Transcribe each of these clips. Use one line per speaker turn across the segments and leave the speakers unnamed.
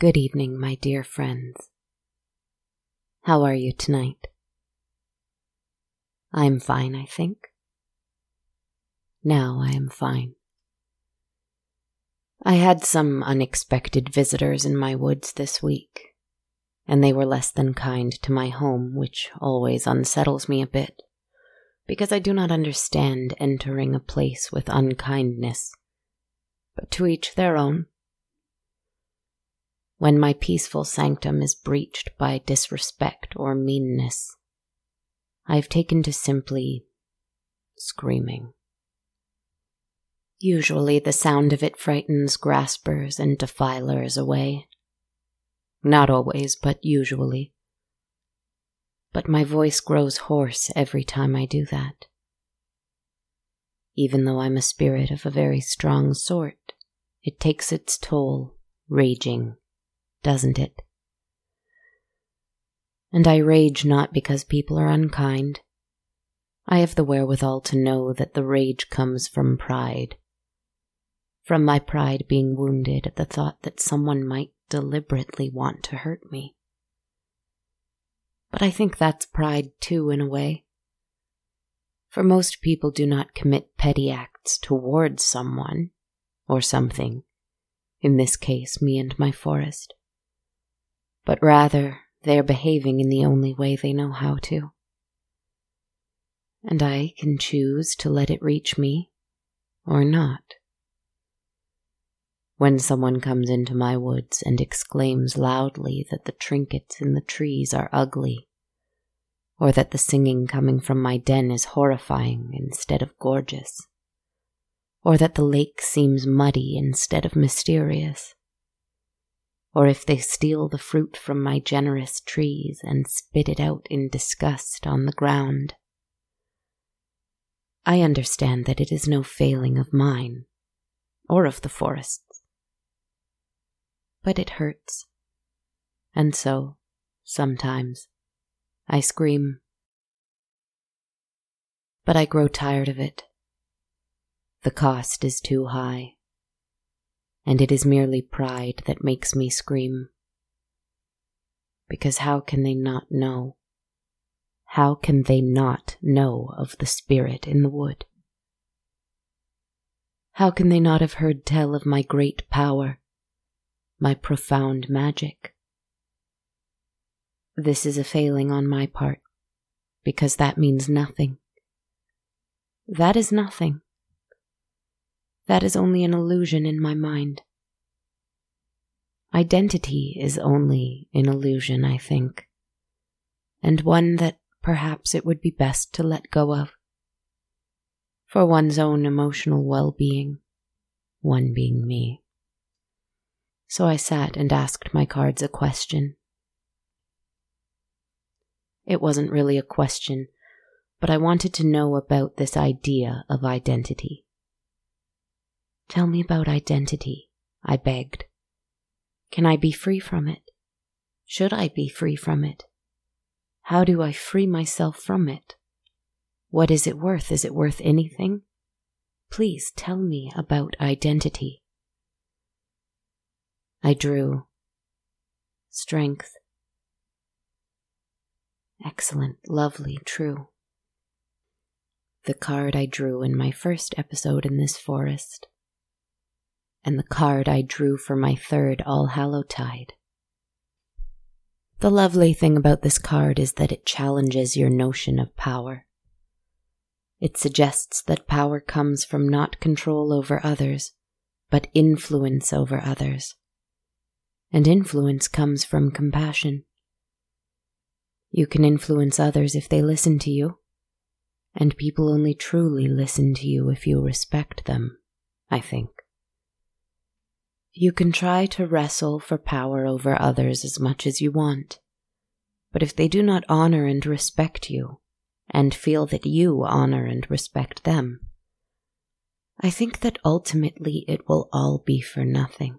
Good evening, my dear friends. How are you tonight? I'm fine, I think. Now I am fine. I had some unexpected visitors in my woods this week, and they were less than kind to my home, which always unsettles me a bit, because I do not understand entering a place with unkindness. But to each their own. When my peaceful sanctum is breached by disrespect or meanness, I have taken to simply screaming. Usually the sound of it frightens graspers and defilers away. Not always, but usually. But my voice grows hoarse every time I do that. Even though I'm a spirit of a very strong sort, it takes its toll, raging, doesn't it? And I rage not because people are unkind. I have the wherewithal to know that the rage comes from pride from my pride being wounded at the thought that someone might deliberately want to hurt me. But I think that's pride too, in a way. For most people do not commit petty acts towards someone or something, in this case, me and my forest, but rather they are behaving in the only way they know how to. And I can choose to let it reach me or not. When someone comes into my woods and exclaims loudly that the trinkets in the trees are ugly, or that the singing coming from my den is horrifying instead of gorgeous, or that the lake seems muddy instead of mysterious, or if they steal the fruit from my generous trees and spit it out in disgust on the ground. I understand that it is no failing of mine or of the forest's. but it hurts. And so, sometimes, I scream. But I grow tired of it. The cost is too high, and it is merely pride that makes me scream. Because how can they not know? How can they not know of the spirit in the wood? How can they not have heard tell of my great power? my profound magic. This is a failing on my part, because that means nothing. That is nothing. That is only an illusion in my mind. Identity is only an illusion, I think, and one that perhaps it would be best to let go of. For one's own emotional well being, one being me so I sat and asked my cards a question. It wasn't really a question, but I wanted to know about this idea of identity. Tell me about identity, I begged. Can I be free from it? Should I be free from it? How do I free myself from it? What is it worth? Is it worth anything? Please tell me about identity. I drew. Strength. Excellent, lovely, true. The card I drew in my first episode in this forest, and the card I drew for my third All Hallowtide. The lovely thing about this card is that it challenges your notion of power. It suggests that power comes from not control over others, but influence over others and influence comes from compassion. You can influence others if they listen to you, and people only truly listen to you if you respect them, I think. You can try to wrestle for power over others as much as you want, but if they do not honor and respect you, and feel that you honor and respect them, I think that ultimately it will all be for nothing.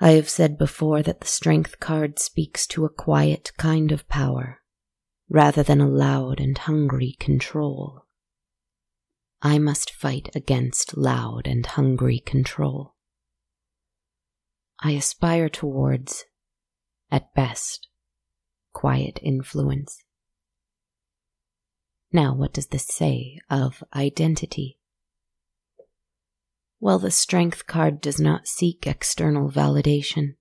I have said before that the strength card speaks to a quiet kind of power, rather than a loud and hungry control. I must fight against loud and hungry control. I aspire towards, at best, quiet influence. Now, what does this say of identity? Well, the Strength card does not seek external validation.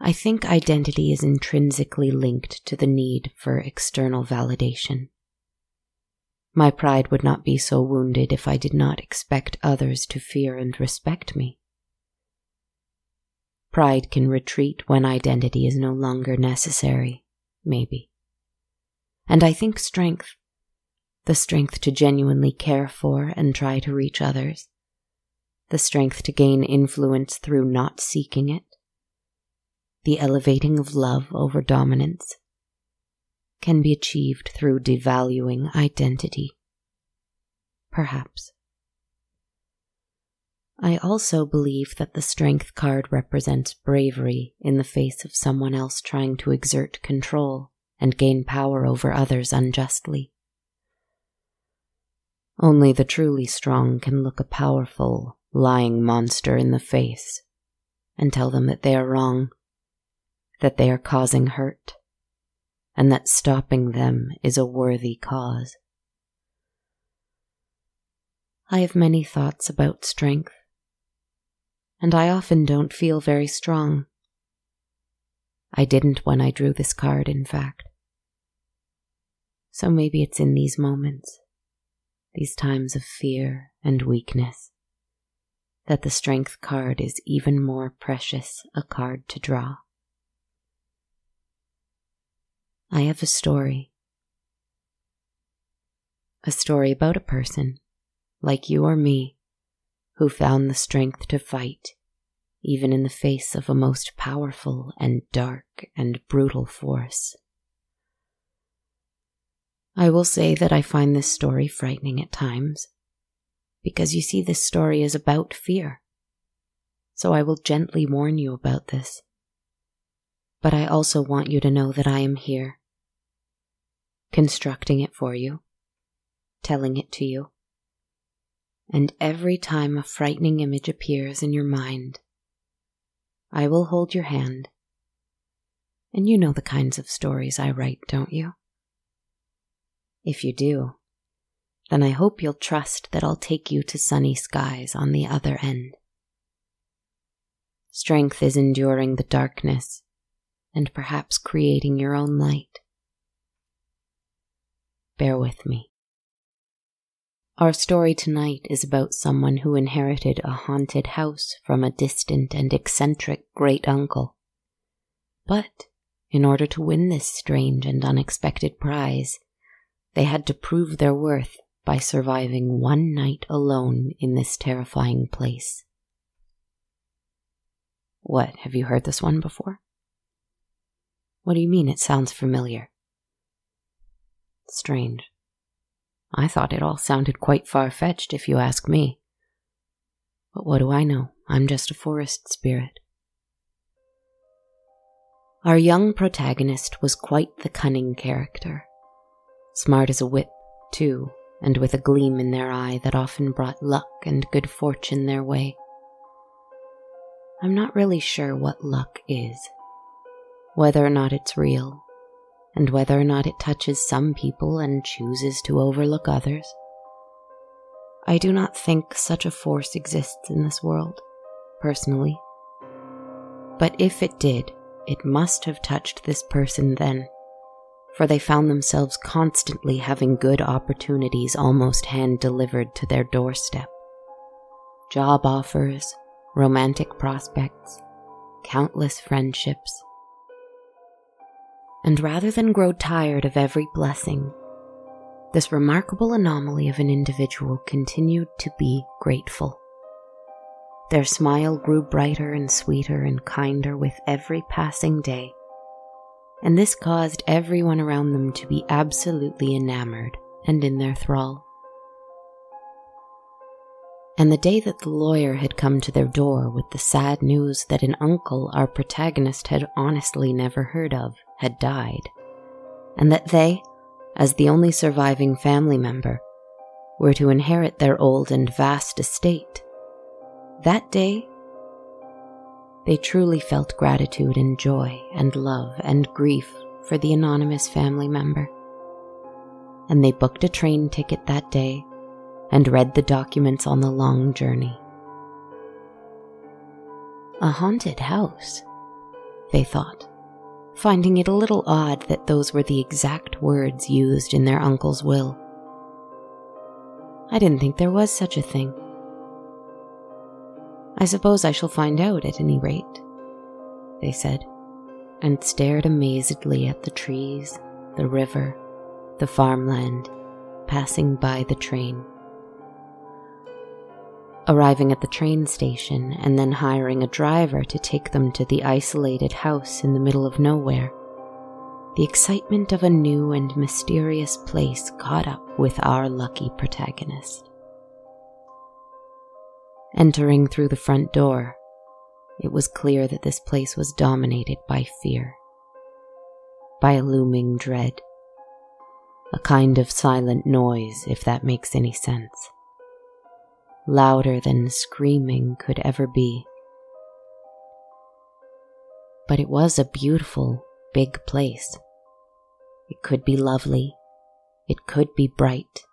I think identity is intrinsically linked to the need for external validation. My pride would not be so wounded if I did not expect others to fear and respect me. Pride can retreat when identity is no longer necessary, maybe. And I think strength, the strength to genuinely care for and try to reach others, the strength to gain influence through not seeking it, the elevating of love over dominance, can be achieved through devaluing identity. Perhaps. I also believe that the Strength card represents bravery in the face of someone else trying to exert control and gain power over others unjustly. Only the truly strong can look a powerful, lying monster in the face and tell them that they are wrong, that they are causing hurt, and that stopping them is a worthy cause. I have many thoughts about strength, and I often don't feel very strong. I didn't when I drew this card, in fact. So maybe it's in these moments, these times of fear and weakness, that the strength card is even more precious a card to draw. I have a story. A story about a person, like you or me, who found the strength to fight, even in the face of a most powerful and dark and brutal force. I will say that I find this story frightening at times, because you see, this story is about fear. So I will gently warn you about this. But I also want you to know that I am here constructing it for you, telling it to you. And every time a frightening image appears in your mind, I will hold your hand. And you know the kinds of stories I write, don't you? If you do, then I hope you'll trust that I'll take you to sunny skies on the other end. Strength is enduring the darkness and perhaps creating your own light. Bear with me. Our story tonight is about someone who inherited a haunted house from a distant and eccentric great uncle. But in order to win this strange and unexpected prize, they had to prove their worth by surviving one night alone in this terrifying place. What, have you heard this one before? What do you mean it sounds familiar? Strange. I thought it all sounded quite far fetched, if you ask me. But what do I know? I'm just a forest spirit. Our young protagonist was quite the cunning character. Smart as a whip, too, and with a gleam in their eye that often brought luck and good fortune their way. I'm not really sure what luck is, whether or not it's real, and whether or not it touches some people and chooses to overlook others. I do not think such a force exists in this world, personally. But if it did, it must have touched this person then, for they found themselves constantly having good opportunities almost hand delivered to their doorstep. Job offers, romantic prospects, countless friendships, and rather than grow tired of every blessing, this remarkable anomaly of an individual continued to be grateful. Their smile grew brighter and sweeter and kinder with every passing day, and this caused everyone around them to be absolutely enamored and in their thrall. And the day that the lawyer had come to their door with the sad news that an uncle our protagonist had honestly never heard of had died, and that they, as the only surviving family member, were to inherit their old and vast estate. That day, they truly felt gratitude and joy and love and grief for the anonymous family member. And they booked a train ticket that day and read the documents on the long journey. A haunted house, they thought, finding it a little odd that those were the exact words used in their uncle's will. I didn't think there was such a thing. I suppose I shall find out at any rate, they said, and stared amazedly at the trees, the river, the farmland, passing by the train. Arriving at the train station and then hiring a driver to take them to the isolated house in the middle of nowhere, the excitement of a new and mysterious place caught up with our lucky protagonist. Entering through the front door, it was clear that this place was dominated by fear, by a looming dread, a kind of silent noise, if that makes any sense, louder than screaming could ever be. But it was a beautiful, big place. It could be lovely. It could be bright.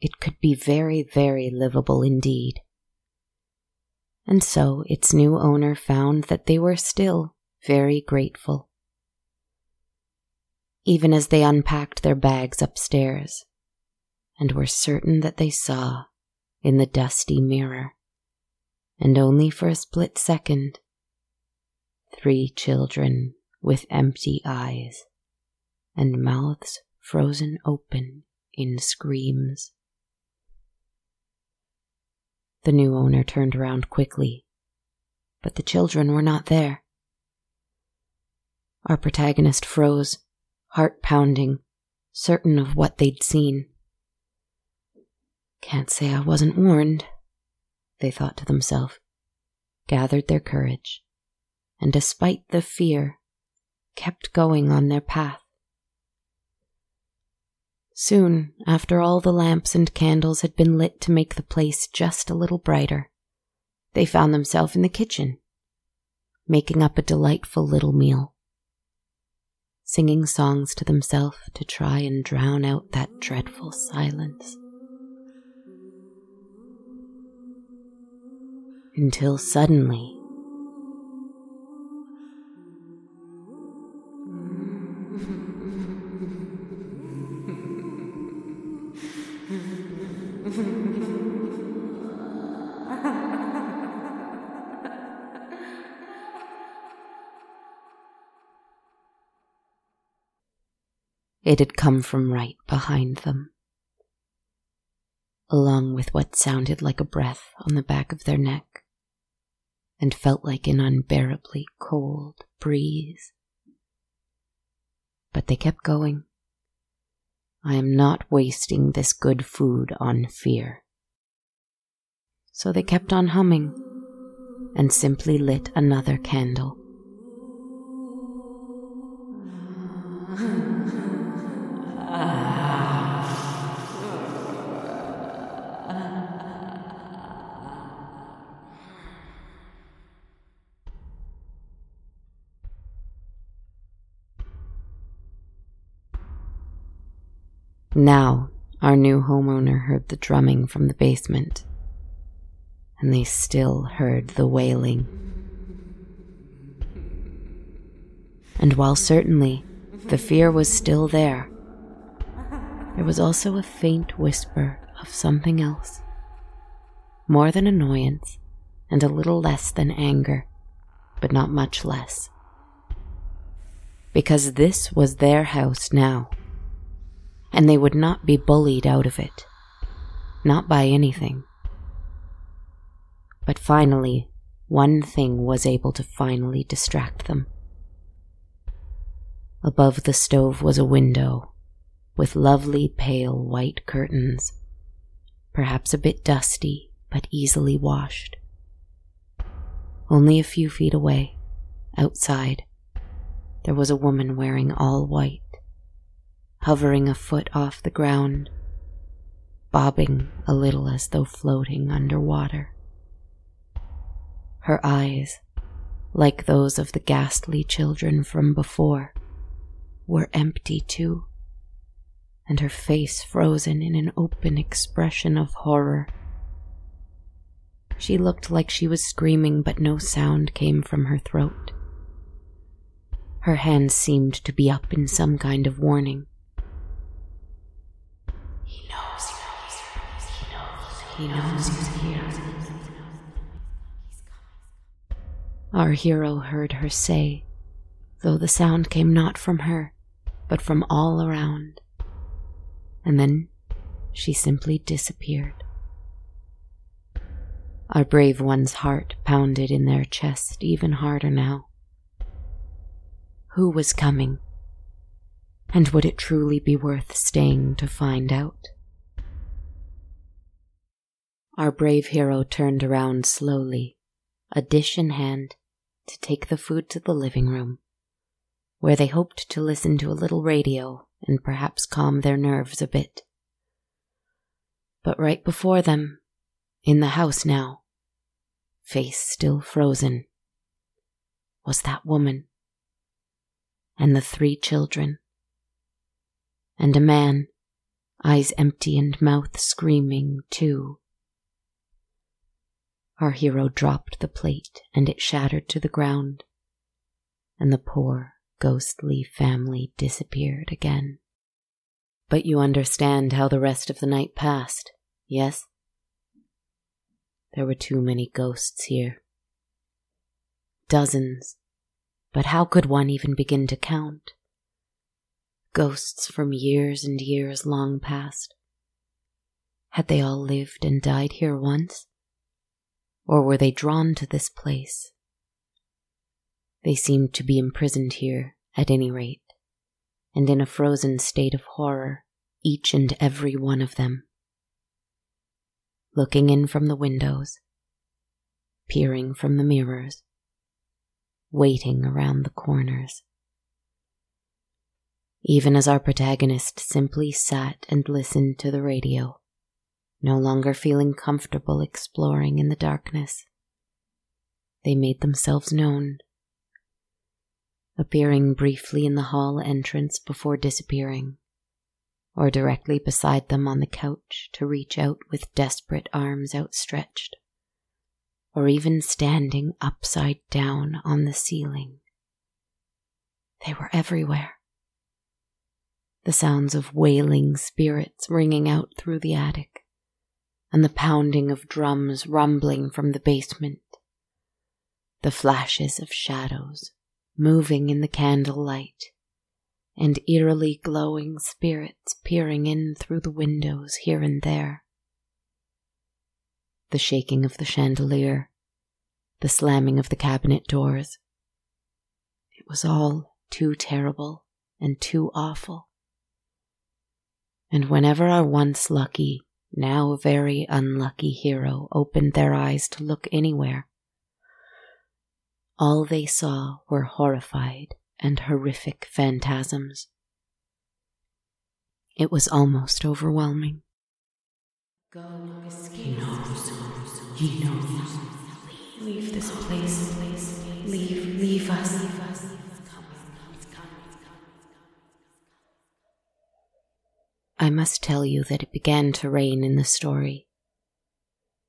It could be very, very livable indeed and so its new owner found that they were still very grateful. Even as they unpacked their bags upstairs and were certain that they saw in the dusty mirror, and only for a split second, three children with empty eyes and mouths frozen open in screams. The new owner turned around quickly, but the children were not there. Our protagonist froze, heart pounding, certain of what they'd seen. Can't say I wasn't warned, they thought to themselves, gathered their courage, and despite the fear, kept going on their path. Soon, after all the lamps and candles had been lit to make the place just a little brighter, they found themselves in the kitchen, making up a delightful little meal, singing songs to themselves to try and drown out that dreadful silence. Until suddenly, It had come from right behind them, along with what sounded like a breath on the back of their neck and felt like an unbearably cold breeze. But they kept going. I am not wasting this good food on fear. So they kept on humming and simply lit another candle. Now, our new homeowner heard the drumming from the basement, and they still heard the wailing. And while certainly the fear was still there, there was also a faint whisper of something else. More than annoyance, and a little less than anger, but not much less. Because this was their house now and they would not be bullied out of it. Not by anything. But finally, one thing was able to finally distract them. Above the stove was a window with lovely pale white curtains, perhaps a bit dusty, but easily washed. Only a few feet away, outside, there was a woman wearing all white hovering a foot off the ground, bobbing a little as though floating under water. Her eyes, like those of the ghastly children from before, were empty too, and her face frozen in an open expression of horror. She looked like she was screaming, but no sound came from her throat. Her hands seemed to be up in some kind of warning. Knows, he knows, he knows he's here. Our hero heard her say, though the sound came not from her, but from all around. And then she simply disappeared. Our brave one's heart pounded in their chest even harder now. Who was coming? And would it truly be worth staying to find out? Our brave hero turned around slowly, a dish in hand, to take the food to the living room, where they hoped to listen to a little radio and perhaps calm their nerves a bit. But right before them, in the house now, face still frozen, was that woman, and the three children, and a man, eyes empty and mouth screaming, too. Our hero dropped the plate and it shattered to the ground, and the poor, ghostly family disappeared again. But you understand how the rest of the night passed, yes? There were too many ghosts here. Dozens. But how could one even begin to count? Ghosts from years and years long past. Had they all lived and died here once? Or were they drawn to this place? They seemed to be imprisoned here, at any rate, and in a frozen state of horror, each and every one of them looking in from the windows, peering from the mirrors, waiting around the corners. Even as our protagonist simply sat and listened to the radio, no longer feeling comfortable exploring in the darkness, they made themselves known, appearing briefly in the hall entrance before disappearing or directly beside them on the couch to reach out with desperate arms outstretched, or even standing upside down on the ceiling. They were everywhere. The sounds of wailing spirits ringing out through the attic, and the pounding of drums rumbling from the basement, the flashes of shadows moving in the candle light and eerily glowing spirits peering in through the windows here and there. The shaking of the chandelier, the slamming of the cabinet doors. It was all too terrible and too awful. And whenever our once lucky, now very unlucky hero opened their eyes to look anywhere, all they saw were horrified and horrific phantasms. It was almost overwhelming. He knows. He knows. Leave this place. Please leave, leave us. I must tell you that it began to rain in the story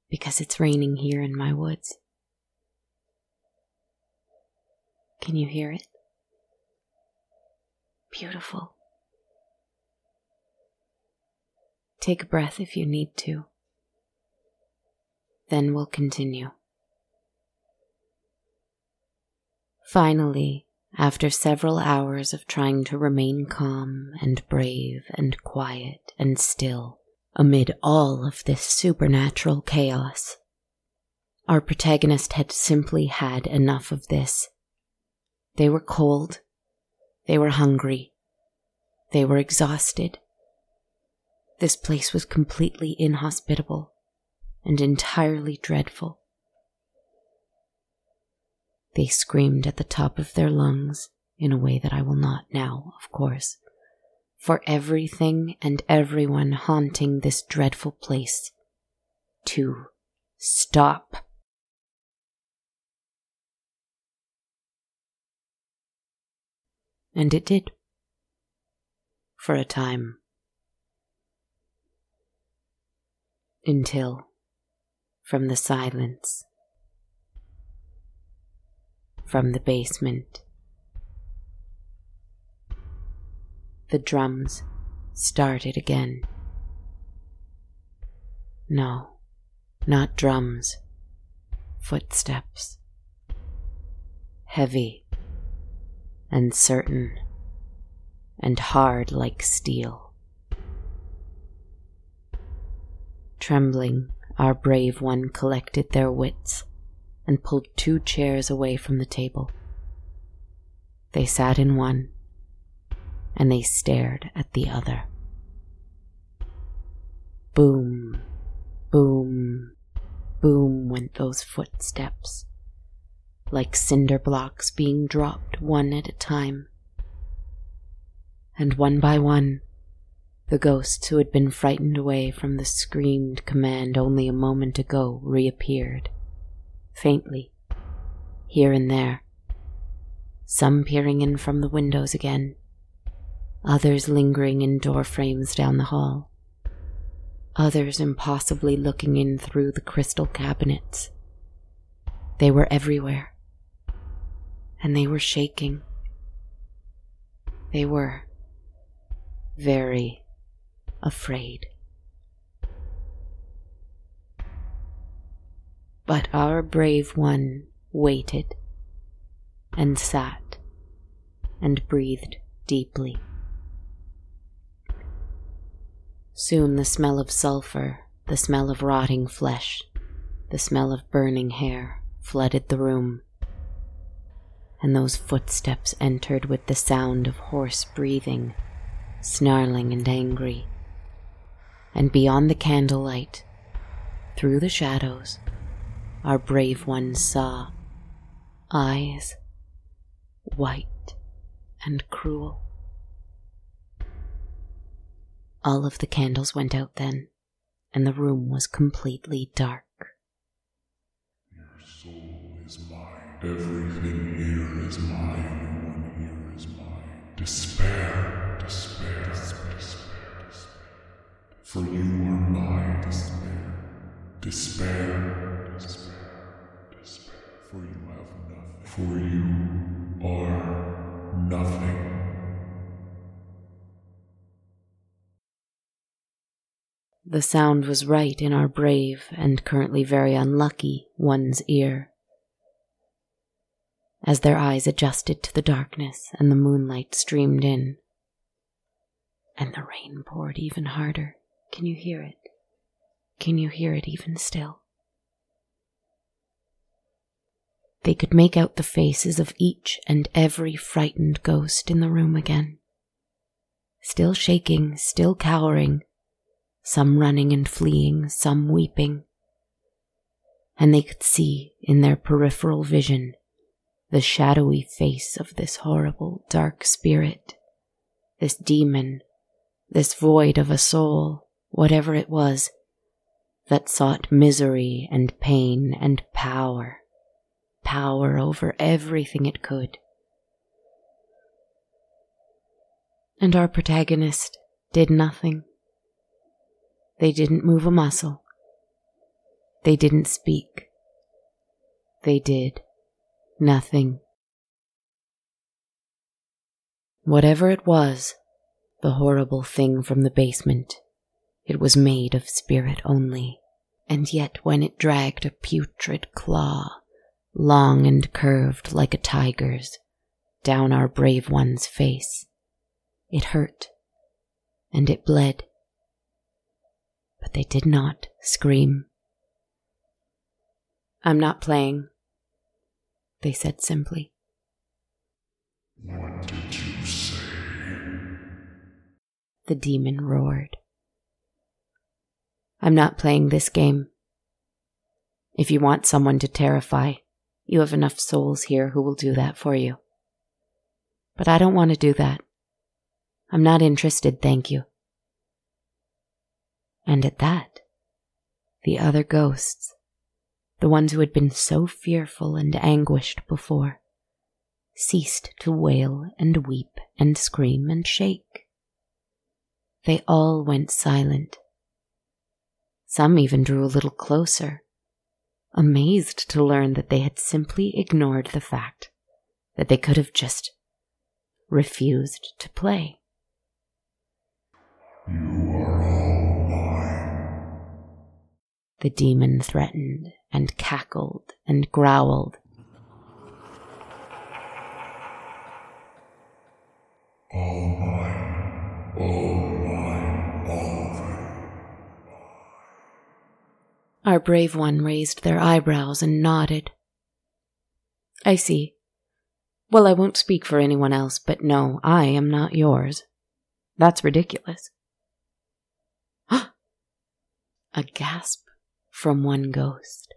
because it's raining here in my woods. Can you hear it? Beautiful. Take a breath if you need to. Then we'll continue. Finally, after several hours of trying to remain calm and brave and quiet and still amid all of this supernatural chaos, our protagonist had simply had enough of this. They were cold they were hungry. They were exhausted. This place was completely inhospitable and entirely dreadful. They screamed at the top of their lungs in a way that I will not now, of course, for everything and everyone haunting this dreadful place to stop. And it did. For a time. Until, from the silence, from the basement, the drums started again. No, not drums, footsteps. Heavy and certain and hard like steel. Trembling, our brave one collected their wits and pulled two chairs away from the table. They sat in one, and they stared at the other. Boom, boom, boom went those footsteps, like cinder blocks being dropped one at a time and one by one, the ghosts who had been frightened away from the screamed command only a moment ago reappeared, faintly, here and there, some peering in from the windows again, others lingering in door frames down the hall, others impossibly looking in through the crystal cabinets. They were everywhere, and they were shaking. They were very afraid. But our brave one waited and sat and breathed deeply. Soon the smell of sulfur, the smell of rotting flesh, the smell of burning hair flooded the room, and those footsteps entered with the sound of hoarse breathing snarling and angry. And beyond the candlelight, through the shadows, our brave ones saw eyes white and cruel. All of the candles went out then, and the room was completely dark.
Your soul is mine. Everything here is mine. Everyone here is mine. Despair, despair. Despair, despair. For you are my despair, despair, despair, despair. For you have nothing. For you are nothing.
The sound was right in our brave and currently very unlucky one's ear. As their eyes adjusted to the darkness and the moonlight streamed in, and the rain poured even harder. Can you hear it? Can you hear it even still? They could make out the faces of each and every frightened ghost in the room again. Still shaking, still cowering, some running and fleeing, some weeping. And they could see in their peripheral vision the shadowy face of this horrible dark spirit, this demon, this void of a soul whatever it was, that sought misery and pain and power, power over everything it could. And our protagonist did nothing. They didn't move a muscle. They didn't speak. They did nothing. Whatever it was, the horrible thing from the basement it was made of spirit only, and yet when it dragged a putrid claw, long and curved like a tiger's, down our brave one's face, it hurt and it bled. But they did not scream. I'm not playing, they said simply.
What did you say?
The demon roared. I'm not playing this game. If you want someone to terrify, you have enough souls here who will do that for you. But I don't want to do that. I'm not interested, thank you. And at that, the other ghosts, the ones who had been so fearful and anguished before, ceased to wail and weep and scream and shake. They all went silent. Some even drew a little closer, amazed to learn that they had simply ignored the fact that they could have just refused to play.
You are all mine.
The demon threatened and cackled and growled.
All mine. All mine. All of you.
Our brave one raised their eyebrows and nodded. I see. Well, I won't speak for anyone else, but no, I am not yours. That's ridiculous. A gasp from one ghost.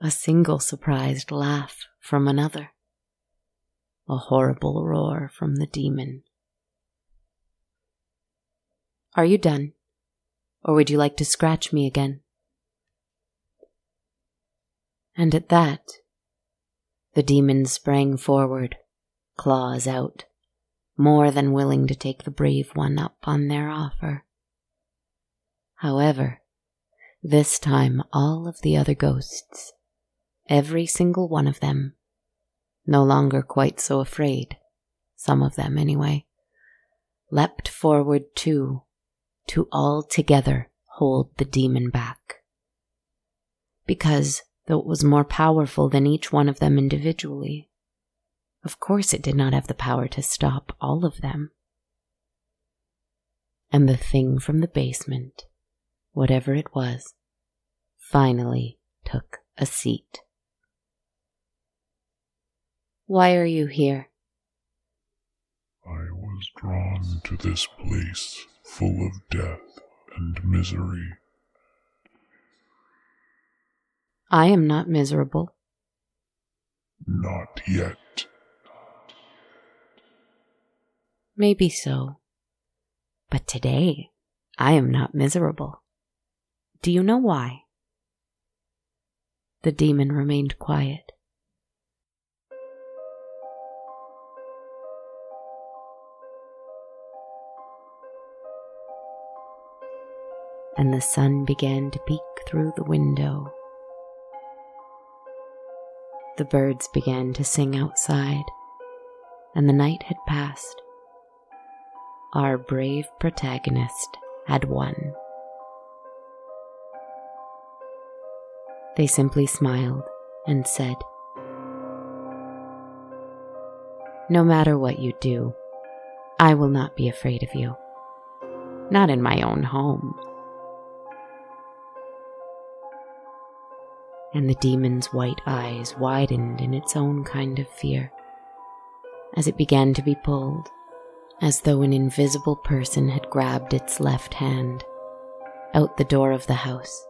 A single surprised laugh from another. A horrible roar from the demon. Are you done? Or would you like to scratch me again? And at that, the demon sprang forward, claws out, more than willing to take the brave one up on their offer. However, this time all of the other ghosts, every single one of them, no longer quite so afraid, some of them anyway, leapt forward too, to all together hold the demon back. Because though it was more powerful than each one of them individually. Of course, it did not have the power to stop all of them. And the thing from the basement, whatever it was, finally took a seat. Why are you here?
I was drawn to this place full of death and misery.
I am not miserable.
Not yet.
Maybe so. But today, I am not miserable. Do you know why? The demon remained quiet. And the sun began to peek through the window. The birds began to sing outside, and the night had passed. Our brave protagonist had won. They simply smiled and said, No matter what you do, I will not be afraid of you. Not in my own home. And the demon's white eyes widened in its own kind of fear as it began to be pulled, as though an invisible person had grabbed its left hand, out the door of the house.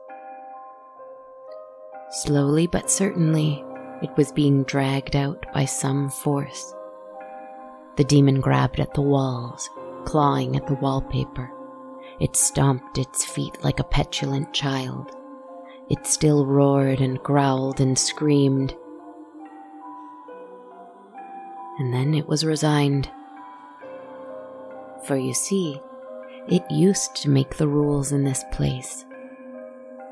Slowly but certainly, it was being dragged out by some force. The demon grabbed at the walls, clawing at the wallpaper. It stomped its feet like a petulant child. It still roared and growled and screamed. And then it was resigned. For you see, it used to make the rules in this place.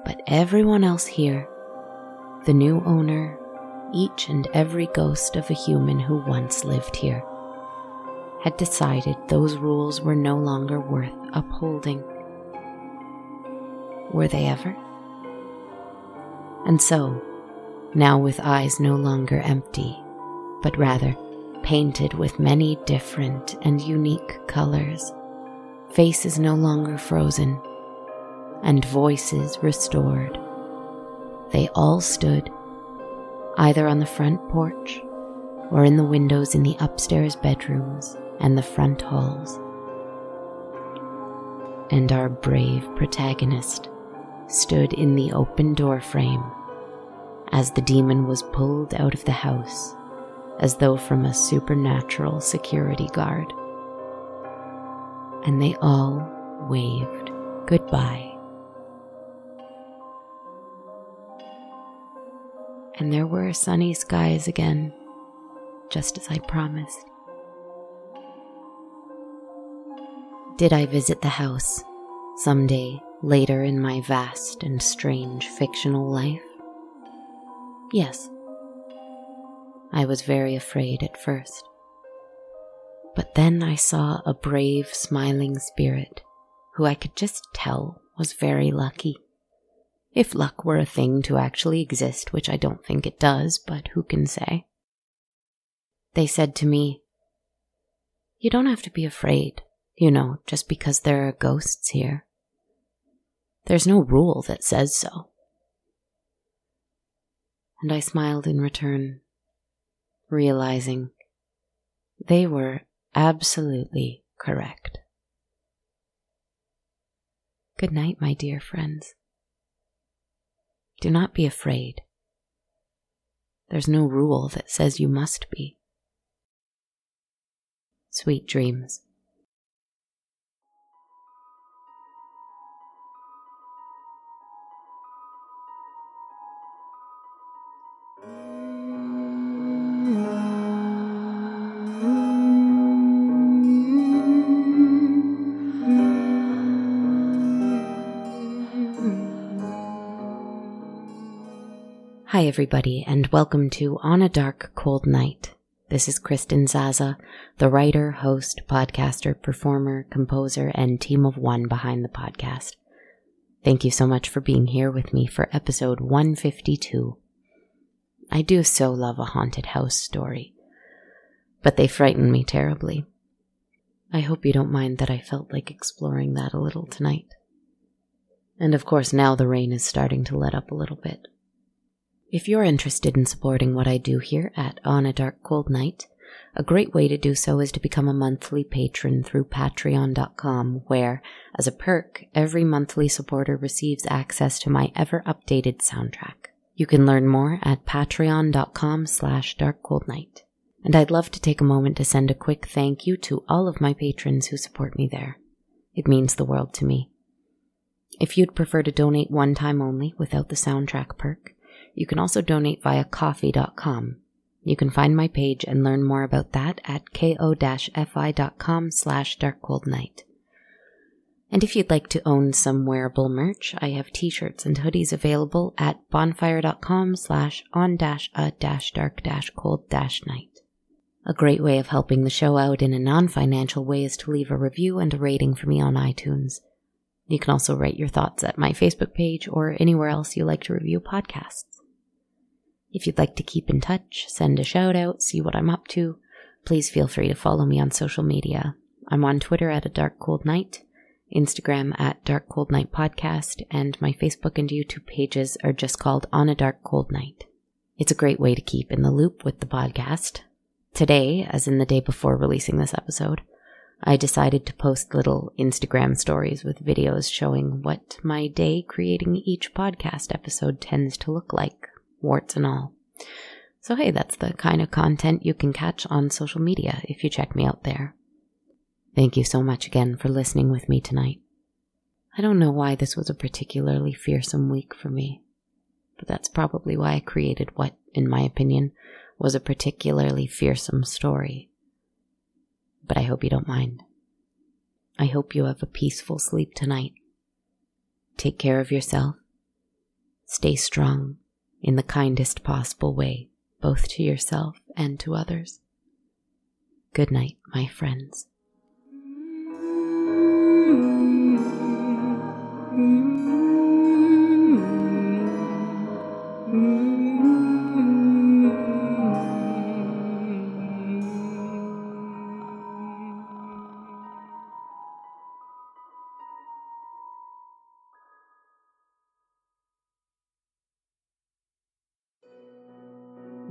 But everyone else here, the new owner, each and every ghost of a human who once lived here, had decided those rules were no longer worth upholding. Were they ever? And so, now with eyes no longer empty, but rather painted with many different and unique colors, faces no longer frozen, and voices restored, they all stood either on the front porch or in the windows in the upstairs bedrooms and the front halls. And our brave protagonist stood in the open door frame as the demon was pulled out of the house as though from a supernatural security guard. And they all waved goodbye. And there were sunny skies again, just as I promised. Did I visit the house someday later in my vast and strange fictional life? Yes. I was very afraid at first. But then I saw a brave, smiling spirit who I could just tell was very lucky. If luck were a thing to actually exist, which I don't think it does, but who can say? They said to me, You don't have to be afraid, you know, just because there are ghosts here. There's no rule that says so. And I smiled in return, realizing they were absolutely correct. Good night, my dear friends. Do not be afraid. There's no rule that says you must be. Sweet dreams. Hi, everybody, and welcome to On a Dark, Cold Night. This is Kristen Zaza, the writer, host, podcaster, performer, composer, and team of one behind the podcast. Thank you so much for being here with me for episode 152. I do so love a haunted house story, but they frighten me terribly. I hope you don't mind that I felt like exploring that a little tonight. And of course, now the rain is starting to let up a little bit. If you're interested in supporting what I do here at On a Dark Cold Night, a great way to do so is to become a monthly patron through patreon.com, where, as a perk, every monthly supporter receives access to my ever updated soundtrack. You can learn more at patreon.com slash darkcoldnight. And I'd love to take a moment to send a quick thank you to all of my patrons who support me there. It means the world to me. If you'd prefer to donate one time only without the soundtrack perk, you can also donate via ko-fi.com. You can find my page and learn more about that at ko-fi.com slash darkcoldnight. And if you'd like to own some wearable merch, I have t-shirts and hoodies available at bonfire.com slash on dash a dash dark dash cold dash night. A great way of helping the show out in a non-financial way is to leave a review and a rating for me on iTunes. You can also write your thoughts at my Facebook page or anywhere else you like to review podcasts. If you'd like to keep in touch, send a shout out, see what I'm up to, please feel free to follow me on social media. I'm on Twitter at a dark cold night, Instagram at dark cold night podcast, and my Facebook and YouTube pages are just called on a dark cold night. It's a great way to keep in the loop with the podcast. Today, as in the day before releasing this episode, I decided to post little Instagram stories with videos showing what my day creating each podcast episode tends to look like warts and all. So, hey, that's the kind of content you can catch on social media if you check me out there. Thank you so much again for listening with me tonight. I don't know why this was a particularly fearsome week for me, but that's probably why I created what, in my opinion, was a particularly fearsome story. But I hope you don't mind. I hope you have a peaceful sleep tonight. Take care of yourself. Stay strong in the kindest possible way, both to yourself and to others. Good night, my friends.